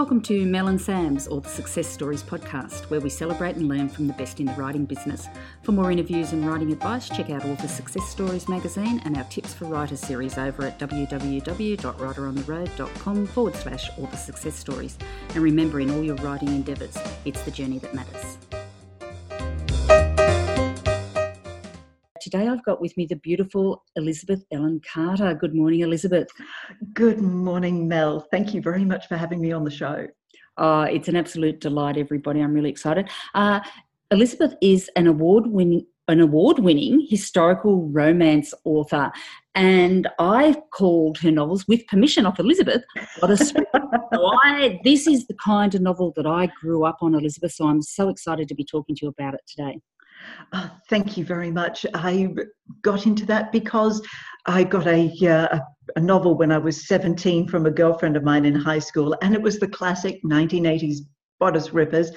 Welcome to Mel Anderson's Author Success Stories podcast, where we celebrate and learn from the best in the writing business. For more interviews and writing advice, check out Author Success Stories magazine and our Tips for Writers series over at www.writerontheroad.com forward slash author success stories. And remember, in all your writing endeavours, it's the journey that matters. Today I've got with me the beautiful Elizabeth Ellen Carter. Good morning, Elizabeth. Good morning, Mel. Thank you very much for having me on the show. Uh, it's an absolute delight, everybody. I'm really excited. Uh, Elizabeth is an award winning an award winning historical romance author. And I called her novels, with permission of Elizabeth, so I, this is the kind of novel that I grew up on, Elizabeth. So I'm so excited to be talking to you about it today. Oh, thank you very much. I got into that because I got a, uh, a novel when I was 17 from a girlfriend of mine in high school, and it was the classic 1980s bodice rippers,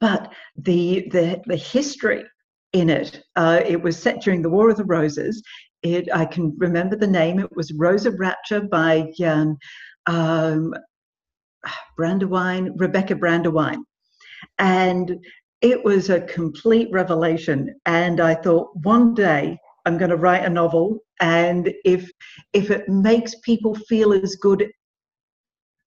but the the the history in it. Uh, it was set during the War of the Roses. It I can remember the name. It was Rose of Rapture by um, um, Brandewyne, Rebecca Brandewyne, and it was a complete revelation. And I thought one day I'm going to write a novel, and if if it makes people feel as good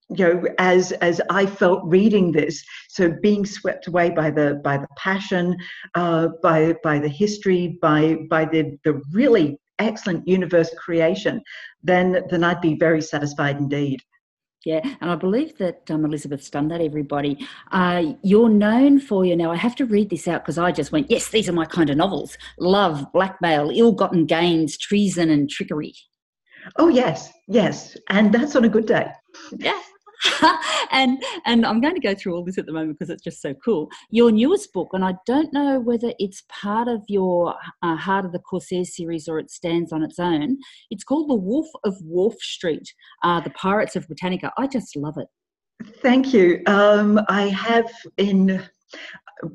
you know as as i felt reading this so being swept away by the by the passion uh, by by the history by by the the really excellent universe creation then then i'd be very satisfied indeed yeah, and I believe that um, Elizabeth's done that, everybody. Uh, you're known for you now. I have to read this out because I just went, yes, these are my kind of novels love, blackmail, ill gotten gains, treason, and trickery. Oh, yes, yes. And that's on a good day. Yeah. and and I'm going to go through all this at the moment because it's just so cool. Your newest book, and I don't know whether it's part of your uh, Heart of the Corsair series or it stands on its own. It's called The Wolf of Wharf Street, uh, The Pirates of Britannia. I just love it. Thank you. Um, I have in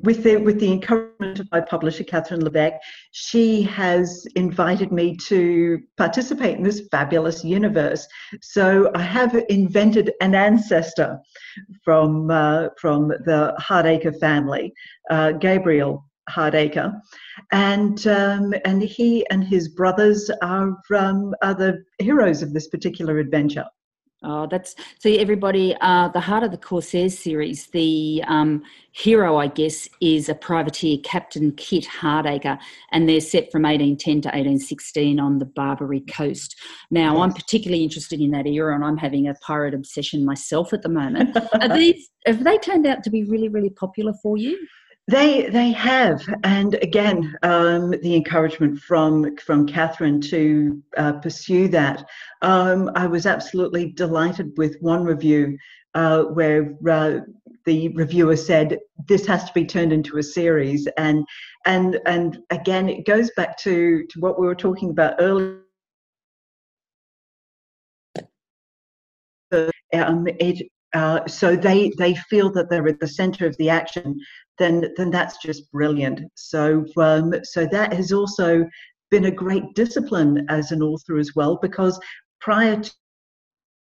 with the with the encouragement of my publisher Kathryn Le Veque, she has invited me to participate in this fabulous universe. So I have invented an ancestor from uh, from the Hardacre family, uh, Gabriel Hardacre, and um, and he and his brothers are um, are the heroes of this particular adventure. Oh, that's so everybody. Uh, the Heart of the Corsairs series, the um, hero, I guess, is a privateer, Captain Kit Hardacre, and they're set from 1810 to 1816 on the Barbary coast. Now, yes. I'm particularly interested in that era, and I'm having a pirate obsession myself at the moment. Are these have they turned out to be really, really popular for you? They they have, and again, um, the encouragement from from Kathryn to uh, pursue that. Um, I was absolutely delighted with one review uh, where uh, the reviewer said this has to be turned into a series, and and and again, it goes back to to what we were talking about earlier. Um, it uh, so they they feel that they're at the center of the action, then then that's just brilliant. So um, so that has also been a great discipline as an author as well, because prior to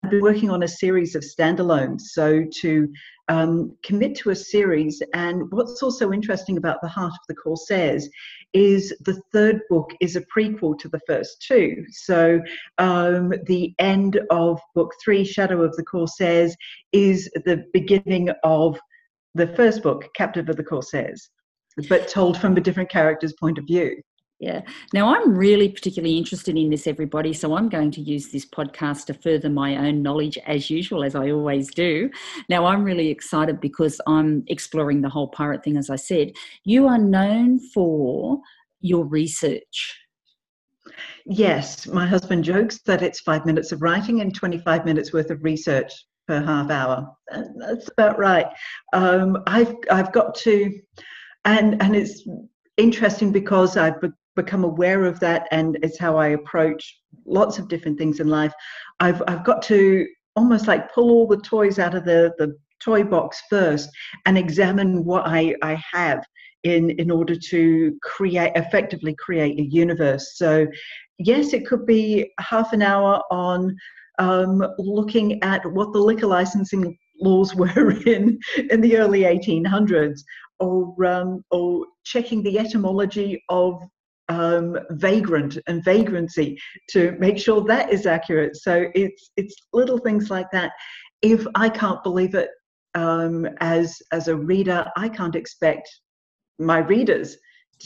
I've been working on a series of standalones. So to um, commit to a series, and what's also interesting about the Heart of the Corsairs is the third book is a prequel to the first two. So um, the end of book three, Shadow of the Corsairs, is the beginning of the first book, Captive of the Corsairs, but told from a different character's point of view. Yeah. Now, I'm really particularly interested in this, everybody. So I'm going to use this podcast to further my own knowledge as usual, as I always do. Now, I'm really excited because I'm exploring the whole pirate thing, as I said. You are known for your research. Yes. My husband jokes that it's five minutes of writing and 25 minutes worth of research per half hour. That's about right. Um, I've, I've got to, and, and it's interesting because I've become aware of that and it's how I approach lots of different things in life. I've, I've got to almost like pull all the toys out of the, the toy box first and examine what I, I have in, in order to create, effectively create a universe. So yes, it could be half an hour on um, looking at what the liquor licensing laws were in in the early 1800s, or um, or checking the etymology of um, vagrant and vagrancy to make sure that is accurate. So it's it's little things like that. If I can't believe it um, as as a reader, I can't expect my readers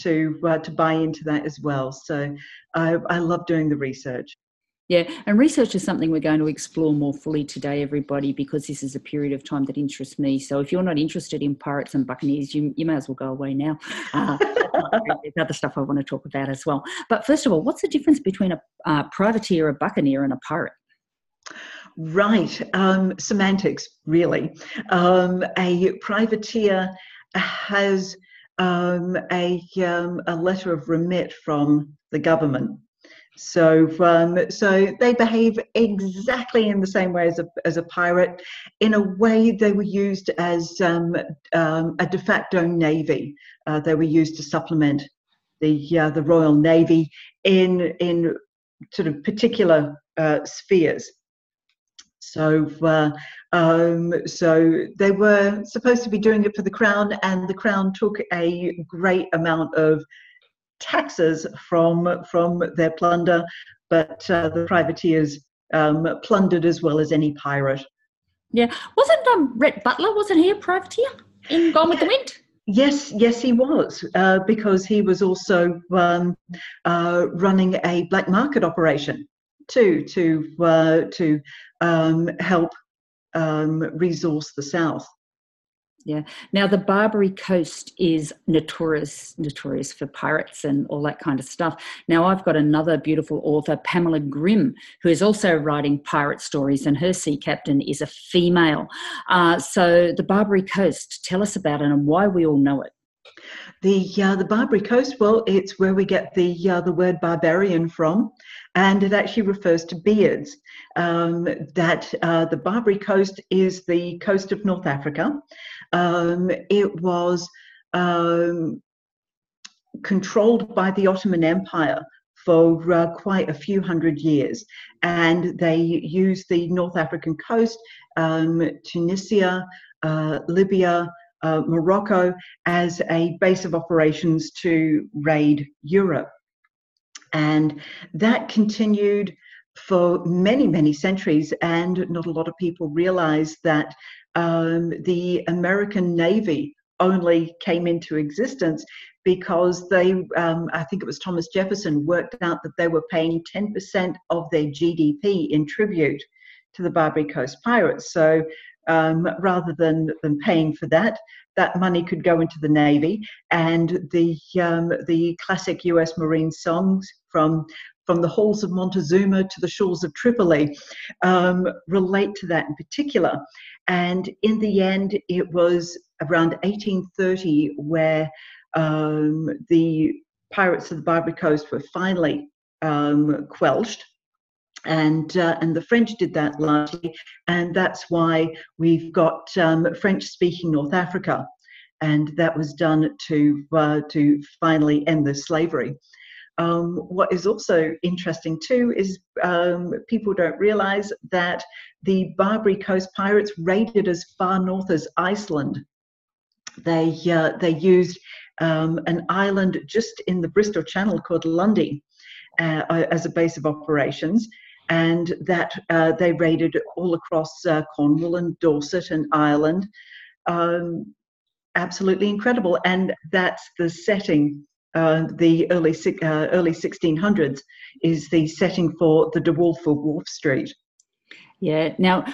to uh, to buy into that as well. So I, I love doing the research. Yeah, and research is something we're going to explore more fully today, everybody, because this is a period of time that interests me. So if you're not interested in pirates and buccaneers, you, you may as well go away now. Uh, there's other stuff I want to talk about as well. But first of all, what's the difference between a uh, privateer, a buccaneer, and a pirate? Right, um, semantics, really. Um, a privateer has um, a, um, a letter of remit from the government. So, um, so they behave exactly in the same way as a, as a pirate. In a way, they were used as um, um, a de facto navy. Uh, they were used to supplement the uh, the Royal Navy in in sort of particular uh, spheres. So, uh, um, so they were supposed to be doing it for the crown, and the crown took a great amount of taxes from from their plunder, but uh, the privateers um, plundered as well as any pirate. Yeah, wasn't um, Rhett Butler? Wasn't he a privateer in Gone with the Wind? Yes, yes, he was, uh, because he was also um, uh, running a black market operation too to uh, to um, help um, resource the south. Yeah. Now the Barbary Coast is notorious, notorious for pirates and all that kind of stuff. Now I've got another beautiful author, Pamela Grimm, who is also writing pirate stories, and her sea captain is a female. Uh, so the Barbary Coast, tell us about it and why we all know it. The uh, the Barbary Coast, well, it's where we get the uh, the word barbarian from, and it actually refers to beards. Um, that uh, the Barbary Coast is the coast of North Africa. Um, it was um, controlled by the Ottoman Empire for uh, quite a few hundred years, and they used the North African coast, um, Tunisia, uh, Libya uh, Morocco as a base of operations to raid Europe. And that continued for many, many centuries, and not a lot of people realize that um, the American Navy only came into existence because they, um, I think it was Thomas Jefferson, worked out that they were paying 10% of their GDP in tribute to the Barbary Coast pirates. So um, rather than, than paying for that, that money could go into the Navy. And the, um, the classic US Marine songs from, from the halls of Montezuma to the shores of Tripoli um, relate to that in particular. And in the end, it was around 1830 where um, the pirates of the Barbary Coast were finally um, quelched and uh, and the French did that largely, and that's why we've got um, French-speaking North Africa, and that was done to uh, to finally end the slavery. Um, what is also interesting too is um, people don't realise that the Barbary Coast pirates raided as far north as Iceland. They uh, they used um, an island just in the Bristol Channel called Lundy. Uh, as a base of operations, and that uh, they raided all across uh, Cornwall and Dorset and Ireland. Um, absolutely incredible, and that's the setting. Uh, the early uh, early 1600s is the setting for the De Wolf of Wolf Street. Yeah. Now,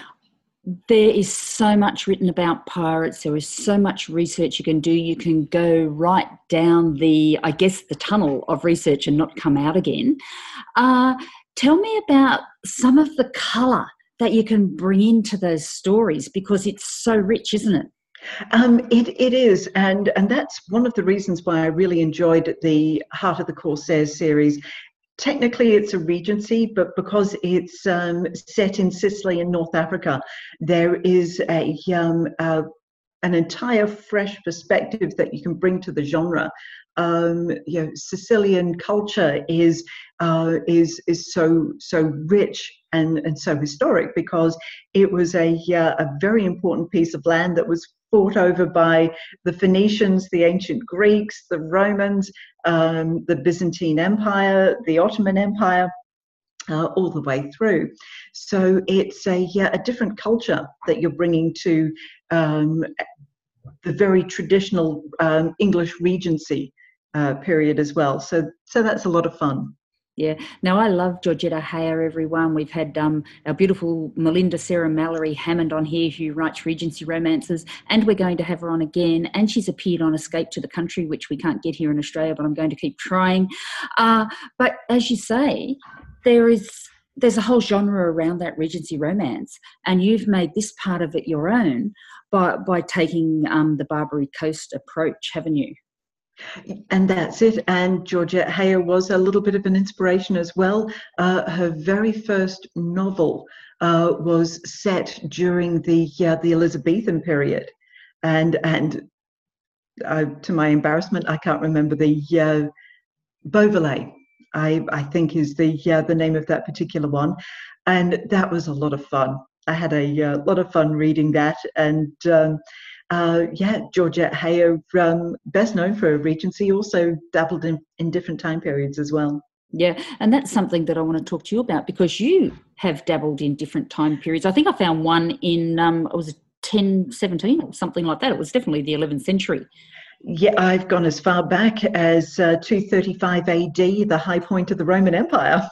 there is so much written about pirates. There is so much research you can do. You can go right down the, I guess, the tunnel of research and not come out again. Uh, Tell me about some of the colour that you can bring into those stories because it's so rich, isn't it? Um, it, it is, and and that's one of the reasons why I really enjoyed the Heart of the Corsairs series. Technically, it's a regency, but because it's um, set in Sicily in North Africa, there is a, um, an entire fresh perspective that you can bring to the genre um, you know, Sicilian culture is uh, is is so so rich and and so historic because it was a uh, a very important piece of land that was fought over by the Phoenicians, the ancient Greeks, the Romans, um, the Byzantine Empire, the Ottoman Empire. Uh, all the way through. So it's a, yeah, a different culture that you're bringing to um, the very traditional um, English Regency uh, period as well. So, so that's a lot of fun. Yeah. Now I love Georgette Heyer, everyone. We've had um, our beautiful Melinda Sarah Mallory Hammond on here, who writes Regency romances, and we're going to have her on again. And she's appeared on Escape to the Country, which we can't get here in Australia, but I'm going to keep trying. Uh, but as you say, there is there's a whole genre around that Regency romance, and you've made this part of it your own by by taking um, the Barbary Coast approach, haven't you? And that's it. And Georgette Heyer was a little bit of an inspiration as well. Uh, her very first novel uh, was set during the uh, the Elizabethan period, and and uh, to my embarrassment, I can't remember the uh, Beauvallet. I I think is the uh, the name of that particular one, and that was a lot of fun. I had a lot of fun reading that, and um, uh, yeah, Georgette Heyer, um, best known for a Regency, also dabbled in, in different time periods as well. Yeah, and that's something that I want to talk to you about because you have dabbled in different time periods. I think I found one in, um, it was 1017 or something like that. It was definitely the 11th century. Yeah, I've gone as far back as uh, 235 AD, the high point of the Roman Empire.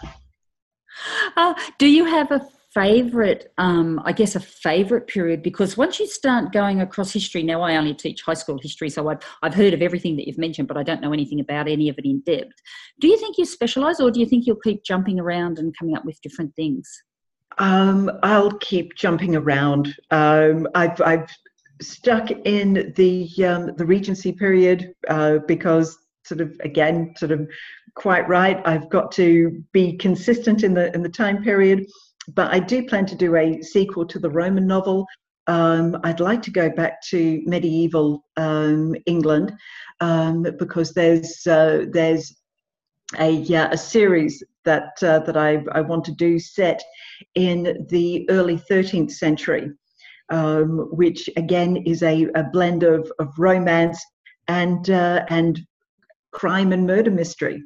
Uh, do you have a favorite, um, I guess, a favorite period because once you start going across history, now I only teach high school history, so I've, I've heard of everything that you've mentioned, but I don't know anything about any of it in depth. Do you think you specialise or do you think you'll keep jumping around and coming up with different things? Um, I'll keep jumping around. Um, I've, I've stuck in the um, the Regency period uh, because sort of again sort of quite right. I've got to be consistent in the in the time period but I do plan to do a sequel to the Roman novel. Um, I'd like to go back to medieval um, England um, because there's uh, there's a a series that uh, that I, I want to do set in the early 13th century, um, which again is a, a blend of, of romance and uh, and crime and murder mystery.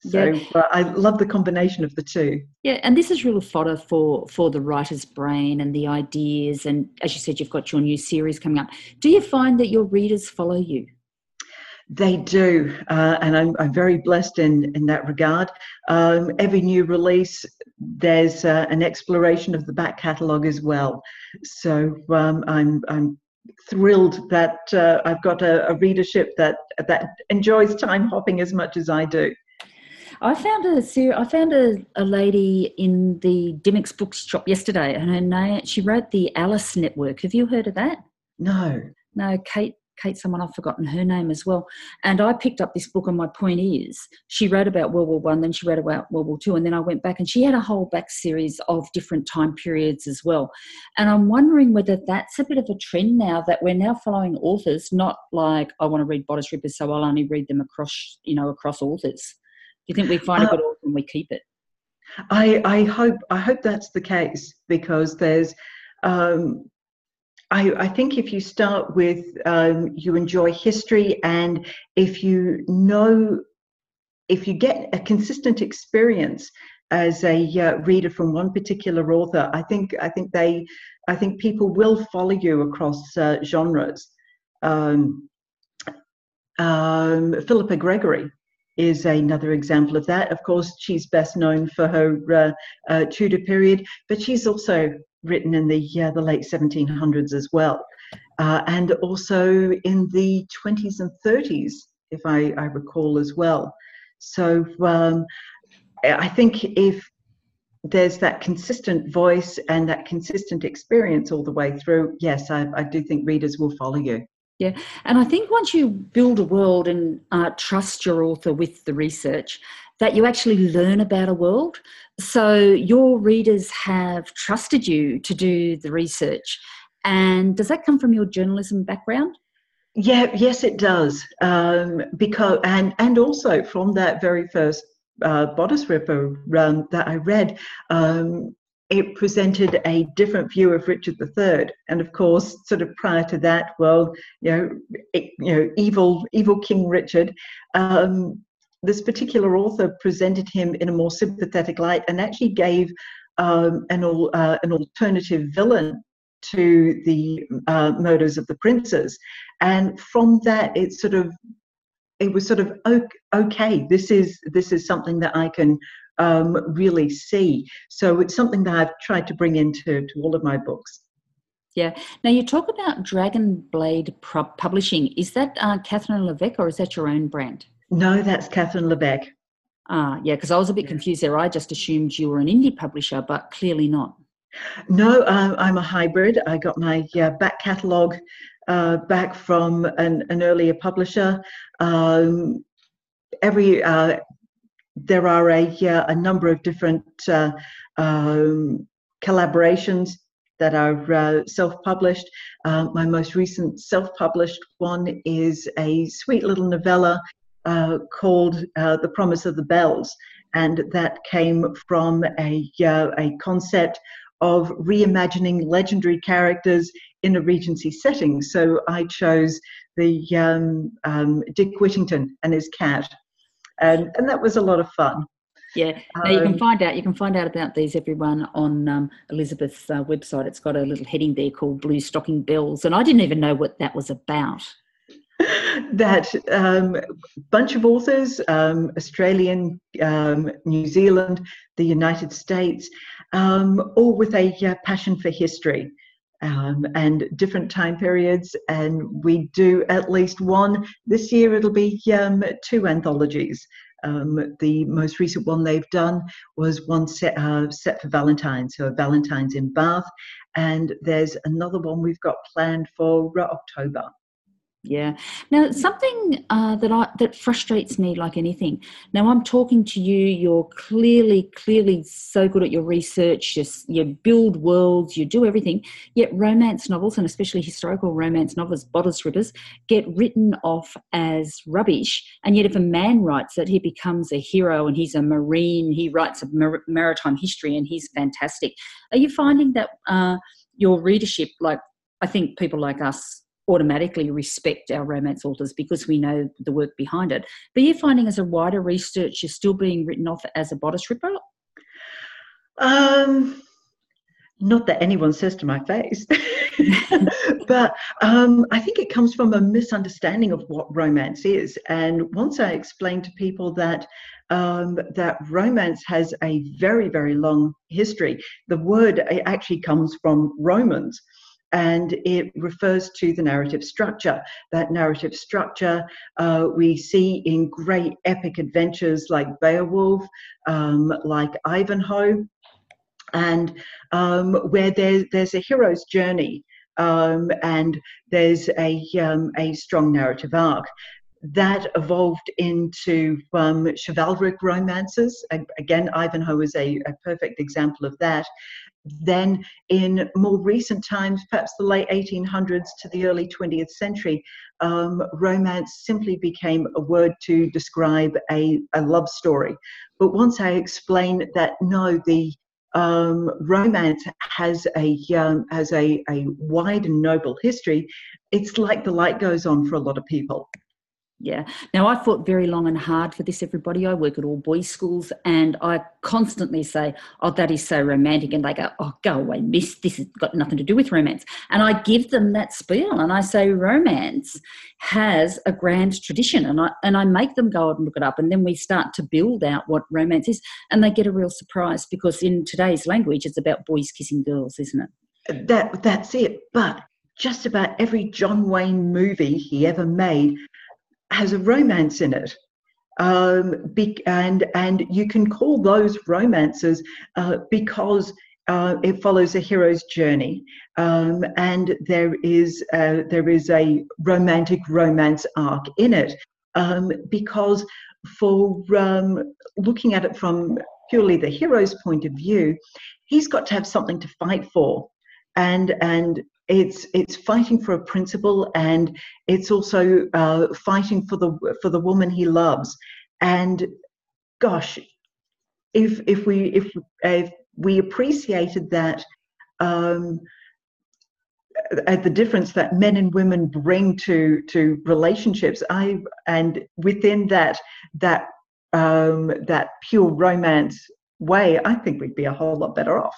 So yeah. I love the combination of the two. Yeah, and this is real fodder for for the writer's brain and the ideas. And as you said, you've got your new series coming up. Do you find that your readers follow you? They do, uh, and I'm, I'm, very blessed in, in that regard. Um, every new release, there's uh, an exploration of the back catalogue as well. So um, I'm, I'm thrilled that uh, I've got a, a readership that that enjoys time hopping as much as I do. I found a ser- I found a, a lady in the Dymocks bookshop yesterday, and her name she wrote the Alice Network. Have you heard of that? No. No, Kate. Kate, someone I've forgotten her name as well. And I picked up this book, and my point is, she wrote about World War One, then she wrote about World War Two, and then I went back, and she had a whole back series of different time periods as well. And I'm wondering whether that's a bit of a trend now that we're now following authors, not like I want to read bodice rippers, so I'll only read them across, you know, across authors you think we find uh, a good author and we keep it? I, I hope I hope that's the case because there's um, I, I, think if you start with um, you enjoy history and if you know if you get a consistent experience as a uh, reader from one particular author i think i think they i think people will follow you across uh, genres um, um, philippa gregory is another example of that. Of course, she's best known for her uh, uh, Tudor period, but she's also written in the uh, the late 1700s as well, uh, and also in the 20s and 30s, if I, I recall as well. So um, I think if there's that consistent voice and that consistent experience all the way through, yes, I, I do think readers will follow you. Yeah, and I think once you build a world and uh, trust your author with the research, that you actually learn about a world. So your readers have trusted you to do the research. And does that come from your journalism background? Yeah, yes, it does. Um, because and and also from that very first uh, Bodice Ripper run that I read, um, it presented a different view of Richard III, and of course, sort of prior to that, well, you know, you know, evil, evil King Richard. Um, this particular author presented him in a more sympathetic light and actually gave um, an, uh, an alternative villain to the uh, murders of the princes, and from that, it sort of it was sort of okay. This is this is something that I can um, really see. So it's something that I've tried to bring into to all of my books. Yeah. Now you talk about Dragonblade Publishing. Is that uh, Kathryn Le Veque or is that your own brand? No, that's Kathryn Le Veque. Ah, yeah, because I was a bit yeah. confused there. I just assumed you were an indie publisher, but clearly not. No, uh, I'm a hybrid. I got my uh, back catalogue uh, back from an, an earlier publisher. Um, every uh, there are a, a number of different uh, um, collaborations that are uh, self-published. Uh, my most recent self-published one is a sweet little novella uh, called uh, "The Promise of the Bells," and that came from a uh, a concept of reimagining legendary characters in a Regency setting. So I chose the um, um, Dick Whittington and his cat and and that was a lot of fun. Yeah. Now you can um, find out you can find out about these everyone on um, Elizabeth's uh, website. It's got a little heading there called Bluestocking Belles, and I didn't even know what that was about. that um, bunch of authors, um, Australian, um, New Zealand, the United States, um, all with a uh, passion for history um, and different time periods. And we do at least one. This year it'll be um, two anthologies. Um, the most recent one they've done was one set, uh, set for Valentine's, so Valentine's in Bath. And there's another one we've got planned for October. Yeah. Now, something uh, that I that frustrates me like anything. Now, I'm talking to you. You're clearly, clearly so good at your research. You, you build worlds. You do everything. Yet, romance novels and especially historical romance novels, bodice rippers, get written off as rubbish. And yet, if a man writes it, he becomes a hero, and he's a marine. He writes a mar- maritime history, and he's fantastic. Are you finding that uh, your readership, like I think people like us automatically respect our romance authors because we know the work behind it. But you're finding as a wider research, you're still being written off as a bodice ripper? Um, not that anyone says to my face, but um, I think it comes from a misunderstanding of what romance is. And once I explained to people that um, that romance has a very, very long history, the word actually comes from Romans and it refers to the narrative structure. That narrative structure uh, we see in great epic adventures like Beowulf, um, like Ivanhoe, and um, where there's, there's a hero's journey um, and there's a, um, a strong narrative arc that evolved into um, chivalric romances. Again, Ivanhoe is a, a, perfect example of that. Then, in more recent times, perhaps the late 1800s to the early 20th century, um, romance simply became a word to describe a, a love story. But once I explain that no, the um, romance has a um, has a, a wide and noble history, it's like the light goes on for a lot of people. Yeah. Now, I fought very long and hard for this, everybody. I work at all boys' schools and I constantly say, Oh, that is so romantic. And they go, Oh, go away, miss. This has got nothing to do with romance. And I give them that spiel and I say, Romance has a grand tradition. And I, and I make them go out and look it up. And then we start to build out what romance is. And they get a real surprise because in today's language, it's about boys kissing girls, isn't it? That, that's it. But just about every John Wayne movie he ever made has a romance in it. Um, and and you can call those romances uh, because uh, it follows a hero's journey, um, and there is a, there is a romantic romance arc in it. Um, because for um, looking at it from purely the hero's point of view, he's got to have something to fight for, and and it's it's fighting for a principle and it's also uh, fighting for the for the woman he loves. And gosh if if we if, if we appreciated that um, at the difference that men and women bring to to relationships i and within that that um that pure romance way i think we'd be a whole lot better off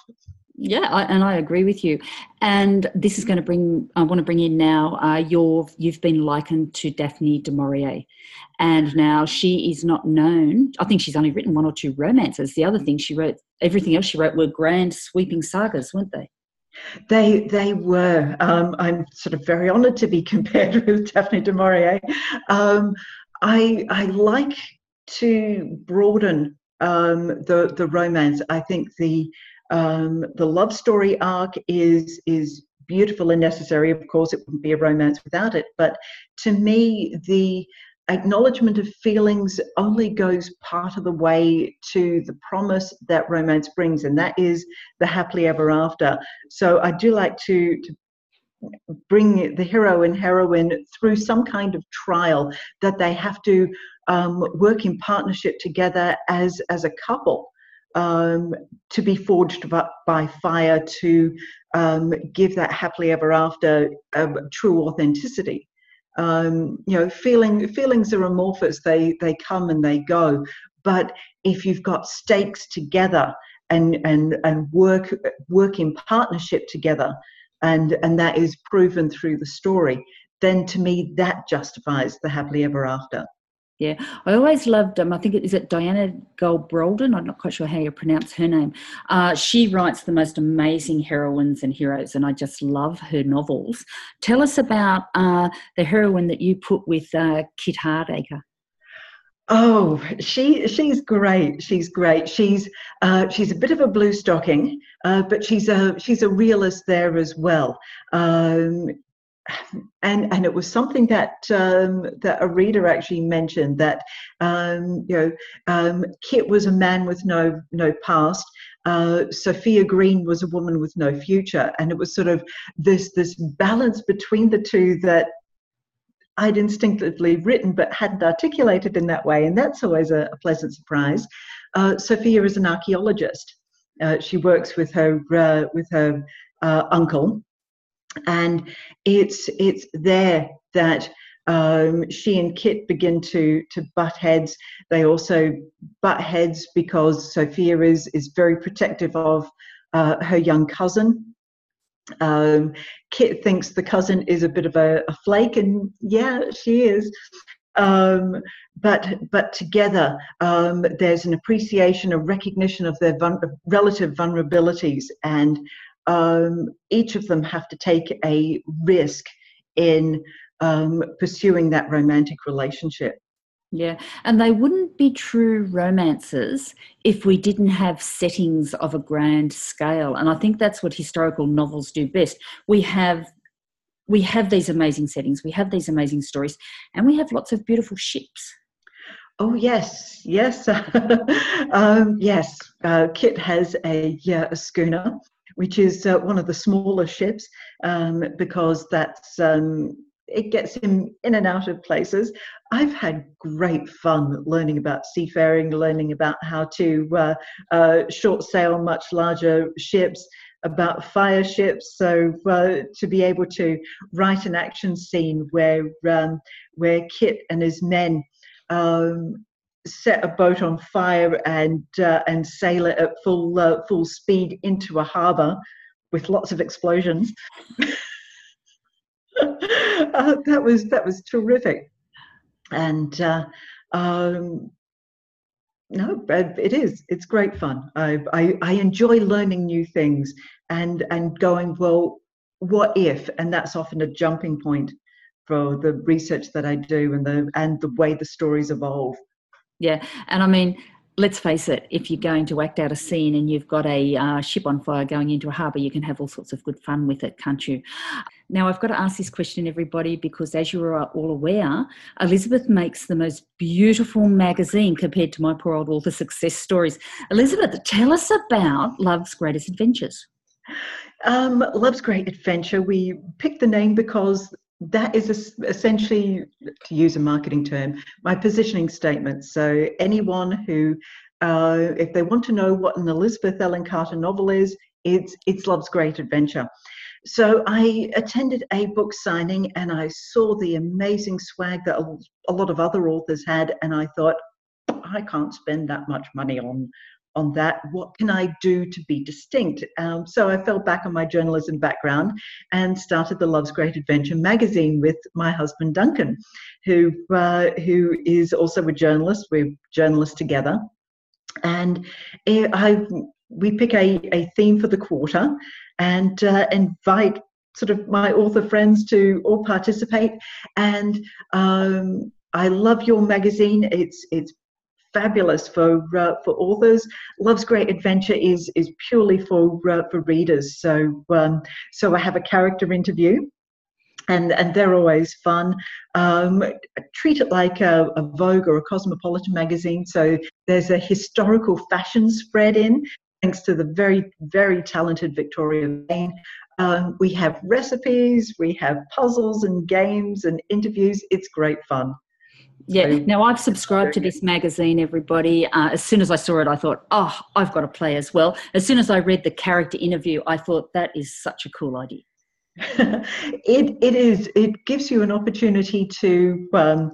yeah, I, and I agree with you. And this is going to bring. I want to bring in now. Uh, your you've been likened to Daphne du Maurier, and now she is not known. I think she's only written one or two romances. The other thing she wrote, everything else she wrote were grand, sweeping sagas, weren't they? They they were. Um, I'm sort of very honoured to be compared with Daphne du Maurier. Um, I I like to broaden um, the the romance. I think the um, the love story arc is is beautiful and necessary. Of course, it wouldn't be a romance without it. But to me, the acknowledgement of feelings only goes part of the way to the promise that romance brings, and that is the happily ever after. So I do like to, to bring the hero and heroine through some kind of trial that they have to um, work in partnership together as as a couple um, to be forged by fire to um, give that happily ever after um, true authenticity. Um, you know, feeling feelings are amorphous; they they come and they go. But if you've got stakes together and and and work work in partnership together, and and that is proven through the story, then to me that justifies the happily ever after. Yeah, I always loved. Um, I think it is it Diana Gabaldon. I'm not quite sure how you pronounce her name. Uh, she writes the most amazing heroines and heroes, and I just love her novels. Tell us about uh, the heroine that you put with uh, Kit Hardacre. Oh, she she's great. She's great. She's uh, she's a bit of a blue stocking, uh, but she's a she's a realist there as well. Um, and and it was something that um, that a reader actually mentioned that um, you know um, Kit was a man with no no past. Uh, Sophia Green was a woman with no future, and it was sort of this this balance between the two that I'd instinctively written but hadn't articulated in that way, and that's always a, a pleasant surprise. Uh, Sophia is an archaeologist. Uh, she works with her uh, with her uh, uncle and it's it's there that um, she and Kit begin to to butt heads. They also butt heads because Sophia is is very protective of uh, her young cousin. Um, Kit thinks the cousin is a bit of a, a flake, and yeah, she is. Um, but but together, um, there's an appreciation, a recognition of their vul- relative vulnerabilities, and um, each of them have to take a risk in um, pursuing that romantic relationship. Yeah, and they wouldn't be true romances if we didn't have settings of a grand scale. And I think that's what historical novels do best. We have we have these amazing settings, we have these amazing stories, and we have lots of beautiful ships. Oh yes, yes, um, yes. Uh, Kit has a yeah, a schooner, which is uh, one of the smaller ships um, because that's um, it gets him in and out of places. I've had great fun learning about seafaring, learning about how to uh, uh, short sail much larger ships, about fire ships. So uh, to be able to write an action scene where um, where Kit and his men um, set a boat on fire and uh, and sail it at full uh, full speed into a harbour with lots of explosions. uh, that was that was terrific, and uh, um, no, it is. It's great fun. I, I I enjoy learning new things and and going well. What if? And that's often a jumping point for the research that I do and the and the way the stories evolve. Yeah, and I mean, let's face it, if you're going to act out a scene and you've got a uh, ship on fire going into a harbour, you can have all sorts of good fun with it, can't you? Now, I've got to ask this question, everybody, because as you are all aware, Elizabeth makes the most beautiful magazine compared to my poor old author success stories. Elizabeth, tell us about Love's Greatest Adventures. Um, Love's Great Adventure. We picked the name because that is essentially, to use a marketing term, my positioning statement. So anyone who, uh, if they want to know what an Elizabeth Ellen Carter novel is, it's it's Love's Great Adventure. So I attended a book signing and I saw the amazing swag that a, a lot of other authors had, and I thought, I can't spend that much money on on that. What can I do to be distinct? Um, so I fell back on my journalism background and started the Love's Great Adventure magazine with my husband Duncan, who uh, who is also a journalist. We're journalists together, and I we pick a, a theme for the quarter and uh, invite sort of my author friends to all participate. And um, I love your magazine. It's it's fabulous for uh, for authors. Love's Great Adventure is is purely for uh, for readers. So um, so I have a character interview. And, and they're always fun. Um, treat it like a, a Vogue or a Cosmopolitan magazine. So there's a historical fashion spread in, thanks to the very, very talented Victoria Bain. Um, we have recipes, we have puzzles and games and interviews. It's great fun. Yeah. Now I've subscribed to this magazine, everybody. Uh, as soon as I saw it, I thought, oh, I've got to play as well. As soon as I read the character interview, I thought that is such a cool idea. it it is. It gives you an opportunity to. Um,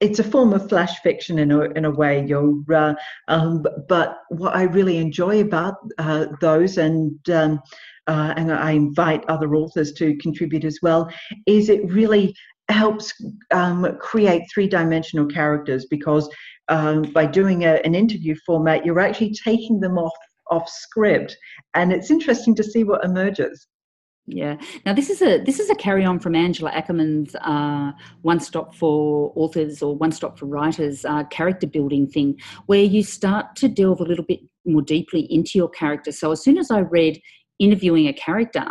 it's a form of flash fiction in a in a way. You're, uh, um, but what I really enjoy about uh, those and. Um, uh, and I invite other authors to contribute as well, is it really helps um, create three dimensional characters because um, by doing a, an interview format, you're actually taking them off off script, and it's interesting to see what emerges. Yeah. Now this is a this is a carry on from Angela Ackerman's uh, one stop for authors or one stop for writers uh, character building thing, where you start to delve a little bit more deeply into your character. So as soon as I read interviewing a character,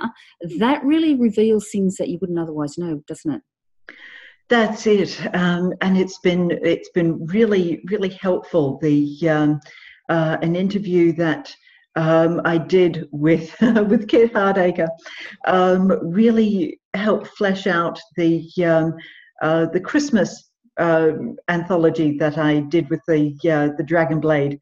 that really reveals things that you wouldn't otherwise know, doesn't it? That's it, um, and it's been it's been really really helpful. The um, uh, an interview that um, I did with with Kit Hardacre um, really helped flesh out the um, uh, the Christmas uh, anthology that I did with the uh, the Dragonblade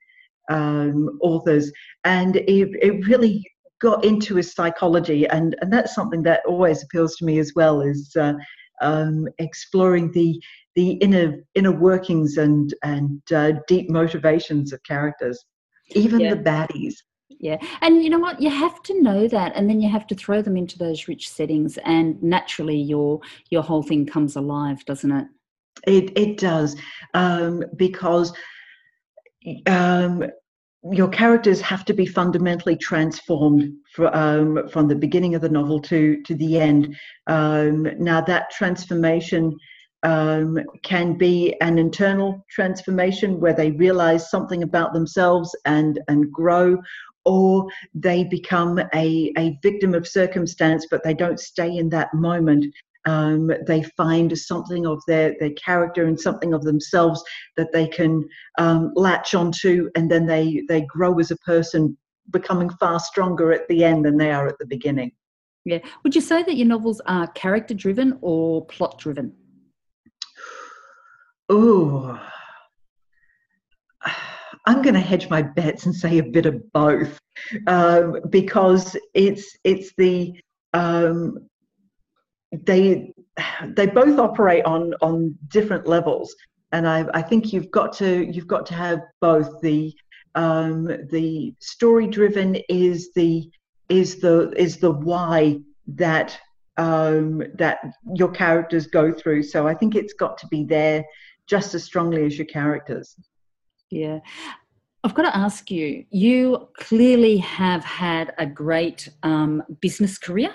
um, authors, and it, it really got into his psychology, and and that's something that always appeals to me as well. Is uh, um, exploring the the inner inner workings and and uh, deep motivations of characters, even yeah. the baddies. Yeah, and you know what? You have to know that, and then you have to throw them into those rich settings, and naturally, your your whole thing comes alive, doesn't it? It it does, um, because um, your characters have to be fundamentally transformed for, um, from the beginning of the novel to to the end. Um, now that transformation um, can be an internal transformation where they realize something about themselves and and grow, or they become a, a victim of circumstance, but they don't stay in that moment um, they find something of their, their character and something of themselves that they can um, latch onto, and then they, they grow as a person, becoming far stronger at the end than they are at the beginning. Yeah. Would you say that your novels are character driven or plot driven? Oh, I'm going to hedge my bets and say a bit of both, um, because it's it's the um, they they both operate on on different levels. And I, I think you've got to you've got to have both. The um, the story driven is the is the is the why that um, that your characters go through. So I think it's got to be there just as strongly as your characters. Yeah. I've got to ask you you clearly have had a great um, business career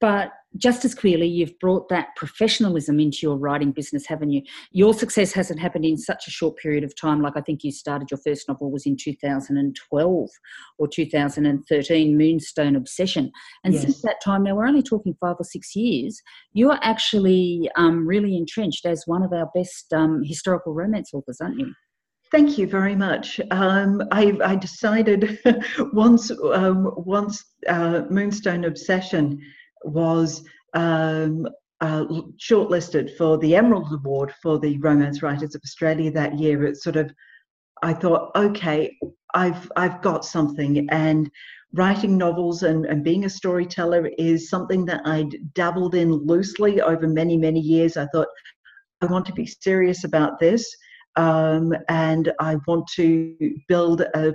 but just as clearly, you've brought that professionalism into your writing business, haven't you? Your success hasn't happened in such a short period of time. Like I think you started your first novel was in 2012 or 2013, Moonstone Obsession. And yes. since that time, now we're only talking five or six years, you are actually um, really entrenched as one of our best um, historical romance authors, aren't you? Thank you very much. Um, I, I, decided once um, once uh, Moonstone Obsession was um, uh, shortlisted for the Emerald Award for the Romance Writers of Australia that year. It sort of, I thought, okay, I've I've got something, and writing novels and, and being a storyteller is something that I'd dabbled in loosely over many many years. I thought I want to be serious about this um, and I want to build a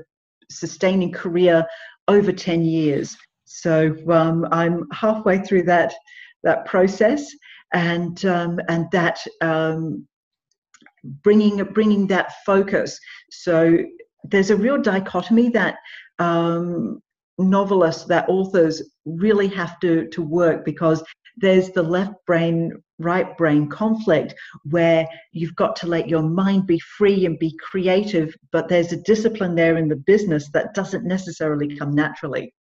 sustaining career over 10 years. So um, I'm halfway through that that process, and um, and that um, bringing bringing that focus. So there's a real dichotomy that um, novelists, that authors really have to to work because there's the left brain right brain conflict where you've got to let your mind be free and be creative, but there's a discipline there in the business that doesn't necessarily come naturally.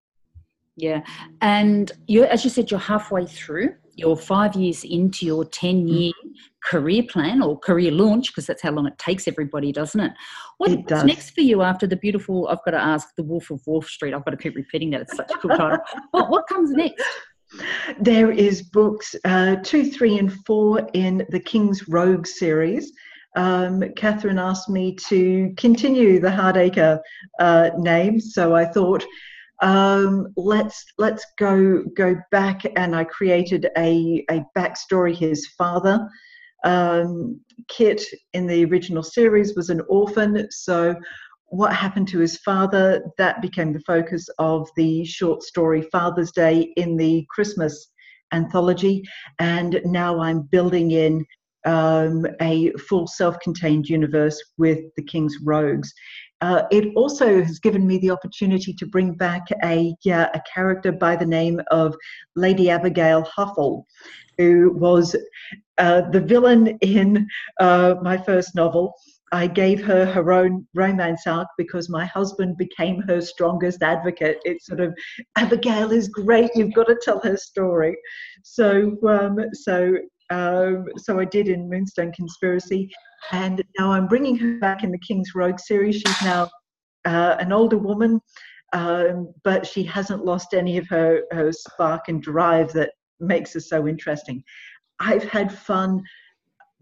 Yeah. And you as you said, you're halfway through. You're five years into your 10 year mm-hmm. career plan or career launch, because that's how long it takes everybody, doesn't it? What's does. What's next for you after the beautiful, I've got to ask, The Wolf of Wharf Street? I've got to keep repeating that. It's such a cool title. what, what comes next? There is books uh, two, three, and four in the King's Rogue series. Um, Kathryn asked me to continue the Hardacre uh, name, so I thought um, let's let's go go back, and I created a a backstory. His father, um, Kit, in the original series was an orphan, so what happened to his father, that became the focus of the short story Father's Day in the Christmas anthology. And now I'm building in um, a full self contained universe with the King's Rogues. Uh, it also has given me the opportunity to bring back a, uh, a character by the name of Lady Abigail Huffle, who was uh, the villain in uh, my first novel. I gave her her own romance arc because my husband became her strongest advocate. It's sort of Abigail is great. You've got to tell her story. So um, so um, so I did in Moonstone Conspiracy, and now I'm bringing her back in the King's Rogue series. She's now uh, an older woman, um, but she hasn't lost any of her her spark and drive that makes her so interesting. I've had fun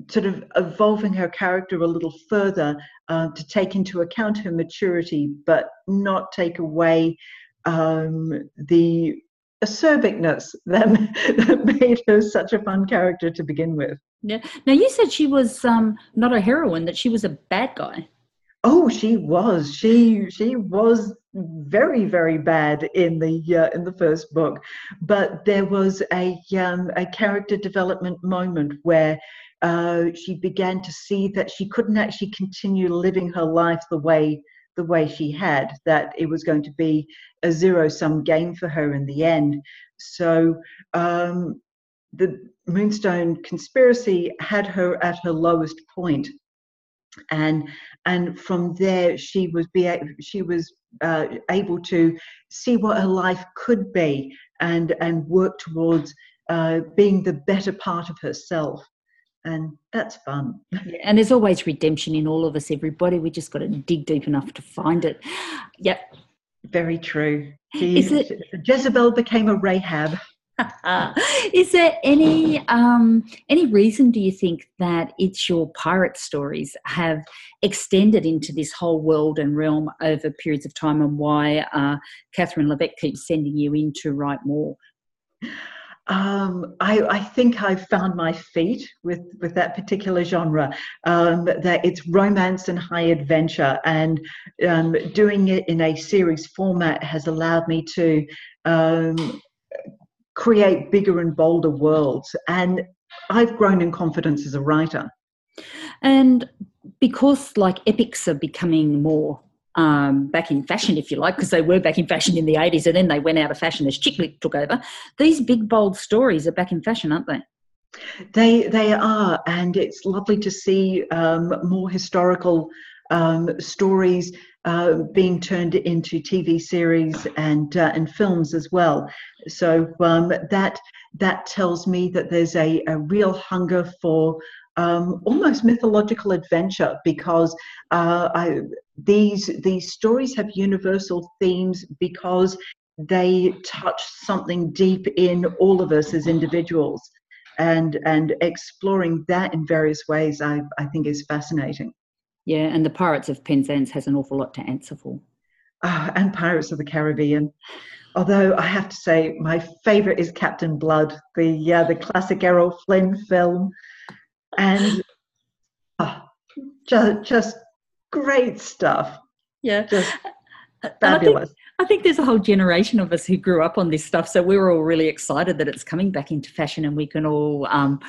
sort of evolving her character a little further uh, to take into account her maturity, but not take away um, the acerbicness that, that made her such a fun character to begin with. Yeah. Now you said she was um, not a heroine; that she was a bad guy. Oh, she was. She she was very very bad in the uh, in the first book, but there was a um, a character development moment where uh, she began to see that she couldn't actually continue living her life the way the way she had that it was going to be a zero sum game for her in the end. So um, the moonstone conspiracy had her at her lowest point. And and from there she was be she was uh, able to see what her life could be and and work towards uh, being the better part of herself and that's fun. Yeah, and there's always redemption in all of us, everybody. We just got to dig deep enough to find it. Yep. Very true. Is it, Jezebel became a Rahab. Is there any um, any reason do you think that it's your pirate stories have extended into this whole world and realm over periods of time, and why uh, Kathryn Le Veque keeps sending you in to write more? Um, I, I, think I've found my feet with, with that particular genre. Um, that it's romance and high adventure, and um, doing it in a series format has allowed me to um, create bigger and bolder worlds. And I've grown in confidence as a writer. And because like epics are becoming more um, back in fashion, if you like, because they were back in fashion in the 80s and then they went out of fashion as chick took over. These big, bold stories are back in fashion, aren't they? They, they are, and it's lovely to see um, more historical um, stories uh, being turned into TV series and uh, and films as well. So um, that that tells me that there's a, a real hunger for um, almost mythological adventure because uh, I, these these stories have universal themes because they touch something deep in all of us as individuals and and exploring that in various ways I, I think is fascinating. Yeah and the pirates of penzance has an awful lot to answer for. Uh, and pirates of the caribbean. Although i have to say my favorite is captain blood the uh, the classic errol flynn film. And uh, just, just great stuff yeah just fabulous I think there's a whole generation of us who grew up on this stuff, so we are all really excited that it's coming back into fashion, and we can all, um,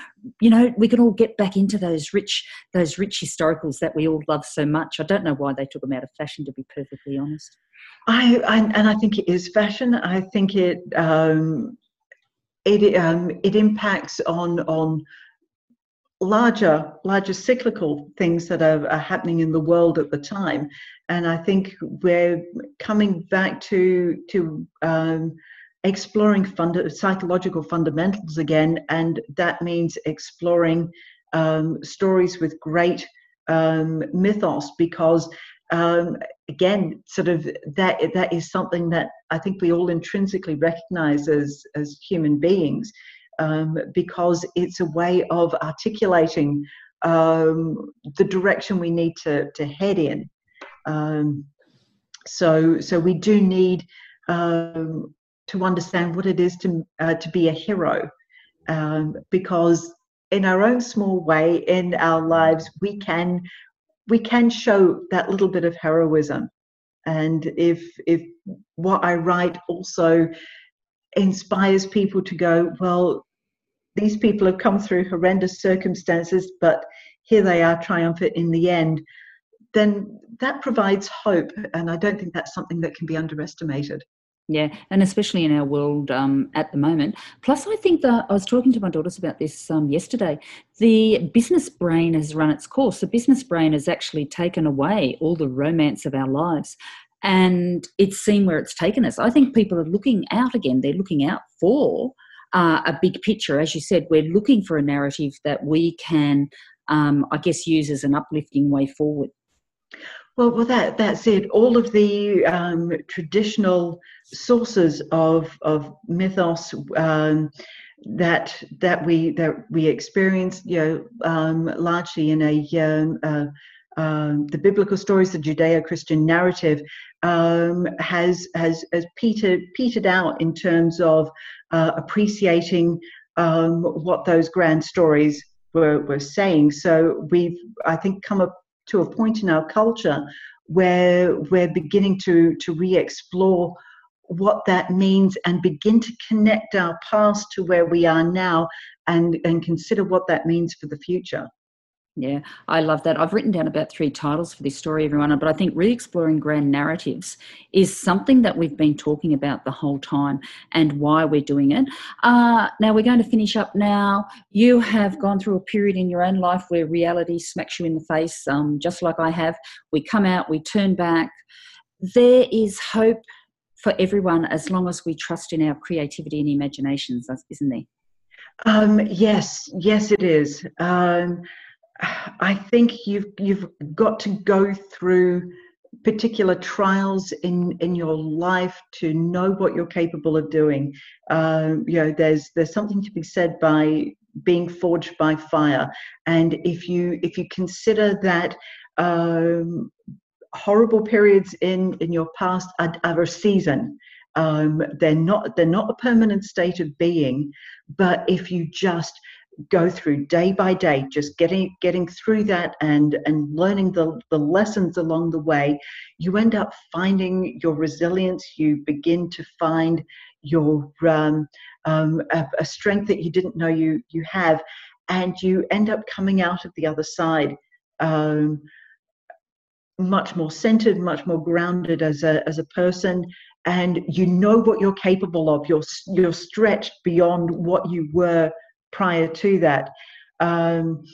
you know, we can all get back into those rich, those rich historicals that we all love so much. I don't know why they took them out of fashion, to be perfectly honest. I, I and I think it is fashion. I think it um, it um, it impacts on on larger larger cyclical things that are, are, happening in the world at the time. And i think we're coming back to to um, exploring funda- psychological fundamentals again. And that means exploring um, stories with great um, mythos because um, again sort of that that is something that i think we all intrinsically recognize as as human beings um, because it's a way of articulating um, the direction we need to, to head in. Um, so, so we do need um, to understand what it is to uh, to be a hero, um, because in our own small way in our lives we can we can show that little bit of heroism, and if if what I write also inspires people to go, well, these people have come through horrendous circumstances, but here they are triumphant in the end, then that provides hope. And I don't think that's something that can be underestimated. Yeah, and especially in our world um, at the moment. Plus, I think that I was talking to my daughters about this um, yesterday. The business brain has run its course. The business brain has actually taken away all the romance of our lives and it's seen where it's taken us. I think people are looking out again. They're looking out for uh, a big picture. As you said, we're looking for a narrative that we can, um, I guess, use as an uplifting way forward. Well, well, that that's it. All of the um, traditional sources of of mythos um, that that we that we experience, you know, um, largely in a uh, um, the biblical stories, the Judeo-Christian narrative, um, has has has petered petered out in terms of uh, appreciating um, what those grand stories were were saying. So we've I think come up to a point in our culture where we're beginning to to re-explore what that means and begin to connect our past to where we are now and and consider what that means for the future. Yeah, I love that. I've written down about three titles for this story, everyone, but I think re exploring grand narratives is something that we've been talking about the whole time and why we're doing it. Uh, now, we're going to finish up now. You have gone through a period in your own life where reality smacks you in the face, um, just like I have. We come out, we turn back. There is hope for everyone as long as we trust in our creativity and imaginations, isn't there? Um, yes, yes, it is. Um, I think you've you've got to go through particular trials in in your life to know what you're capable of doing. Uh, you know, there's there's something to be said by being forged by fire, and if you if you consider that. Um, horrible periods in in your past are, are a season um, they're not they're not a permanent state of being but if you just go through day by day just getting getting through that and and learning the the lessons along the way you end up finding your resilience. You begin to find your um, um, a, a, strength that you didn't know you you have and you end up coming out of the other side um, much more centered much more grounded as a as a person and you know what you're capable of. You're you're stretched beyond what you were prior to that. Um,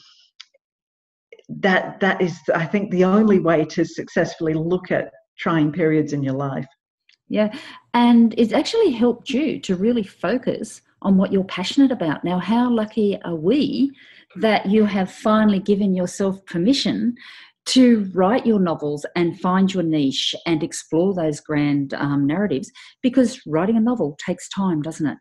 that that is, I think, the only way to successfully look at trying periods in your life. Yeah, and it's actually helped you to really focus on what you're passionate about. Now, how lucky are we that you have finally given yourself permission to write your novels and find your niche and explore those grand um, narratives because writing a novel takes time, doesn't it?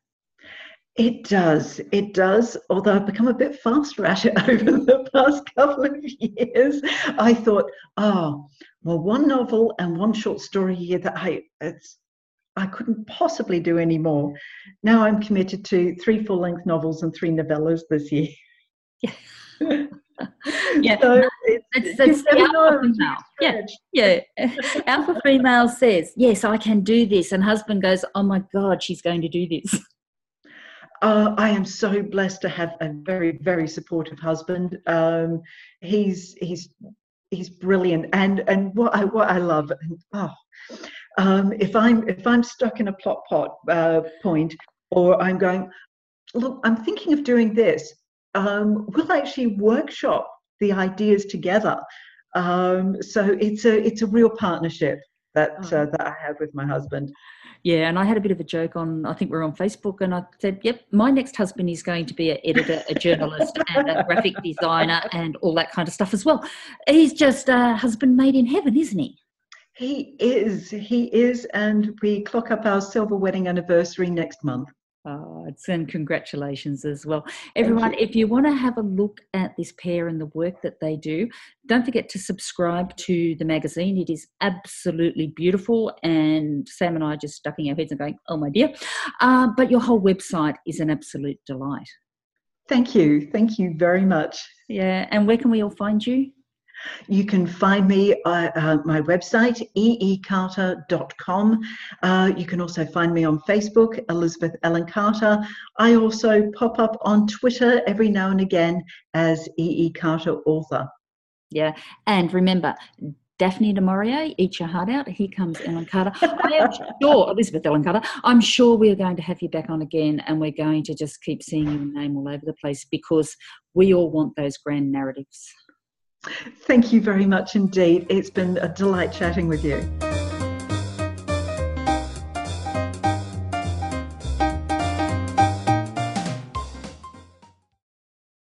It does. It does. Although I've become a bit faster at it over the past couple of years. I thought, oh, well, one novel and one short story a year that I it's I couldn't possibly do any more. Now I'm committed to three full length novels and three novellas this year. Yeah. yeah, so it's, it's, alpha female. Yeah, yeah. alpha female says, "Yes, I can do this," and husband goes, "Oh my God, she's going to do this." Uh, I am so blessed to have a very, very supportive husband. Um, he's he's he's brilliant, and and what I what I love. Oh, um, if I'm if I'm stuck in a plot pot uh, point, or I'm going, look, I'm thinking of doing this. Um, we'll actually workshop the ideas together. Um, so it's a it's a real partnership that oh. uh, that I have with my husband. Yeah, and I had a bit of a joke on, I think we are on Facebook, and I said, yep, my next husband is going to be an editor, a journalist, and a graphic designer, and all that kind of stuff as well. He's just a husband made in heaven, isn't he? He is, he is, and we clock up our silver wedding anniversary next month. Oh, and congratulations as well. Everyone, if you want to have a look at this pair and the work that they do, don't forget to subscribe to the magazine. It is absolutely beautiful. And Sam and I are just ducking our heads and going, oh my dear. Uh, but your whole website is an absolute delight. Thank you. Thank you very much. Yeah. And where can we all find you? You can find me uh, uh, my website, eecarter.com. Uh, you can also find me on Facebook, Elizabeth Ellen Carter. I also pop up on Twitter every now and again as EE Carter author. Yeah, and remember, Daphne du Maurier, eat your heart out. Here comes Ellen Carter. I am sure, Elizabeth Ellen Carter, I'm sure we're going to have you back on again and we're going to just keep seeing your name all over the place because we all want those grand narratives. Thank you very much indeed. It's been a delight chatting with you.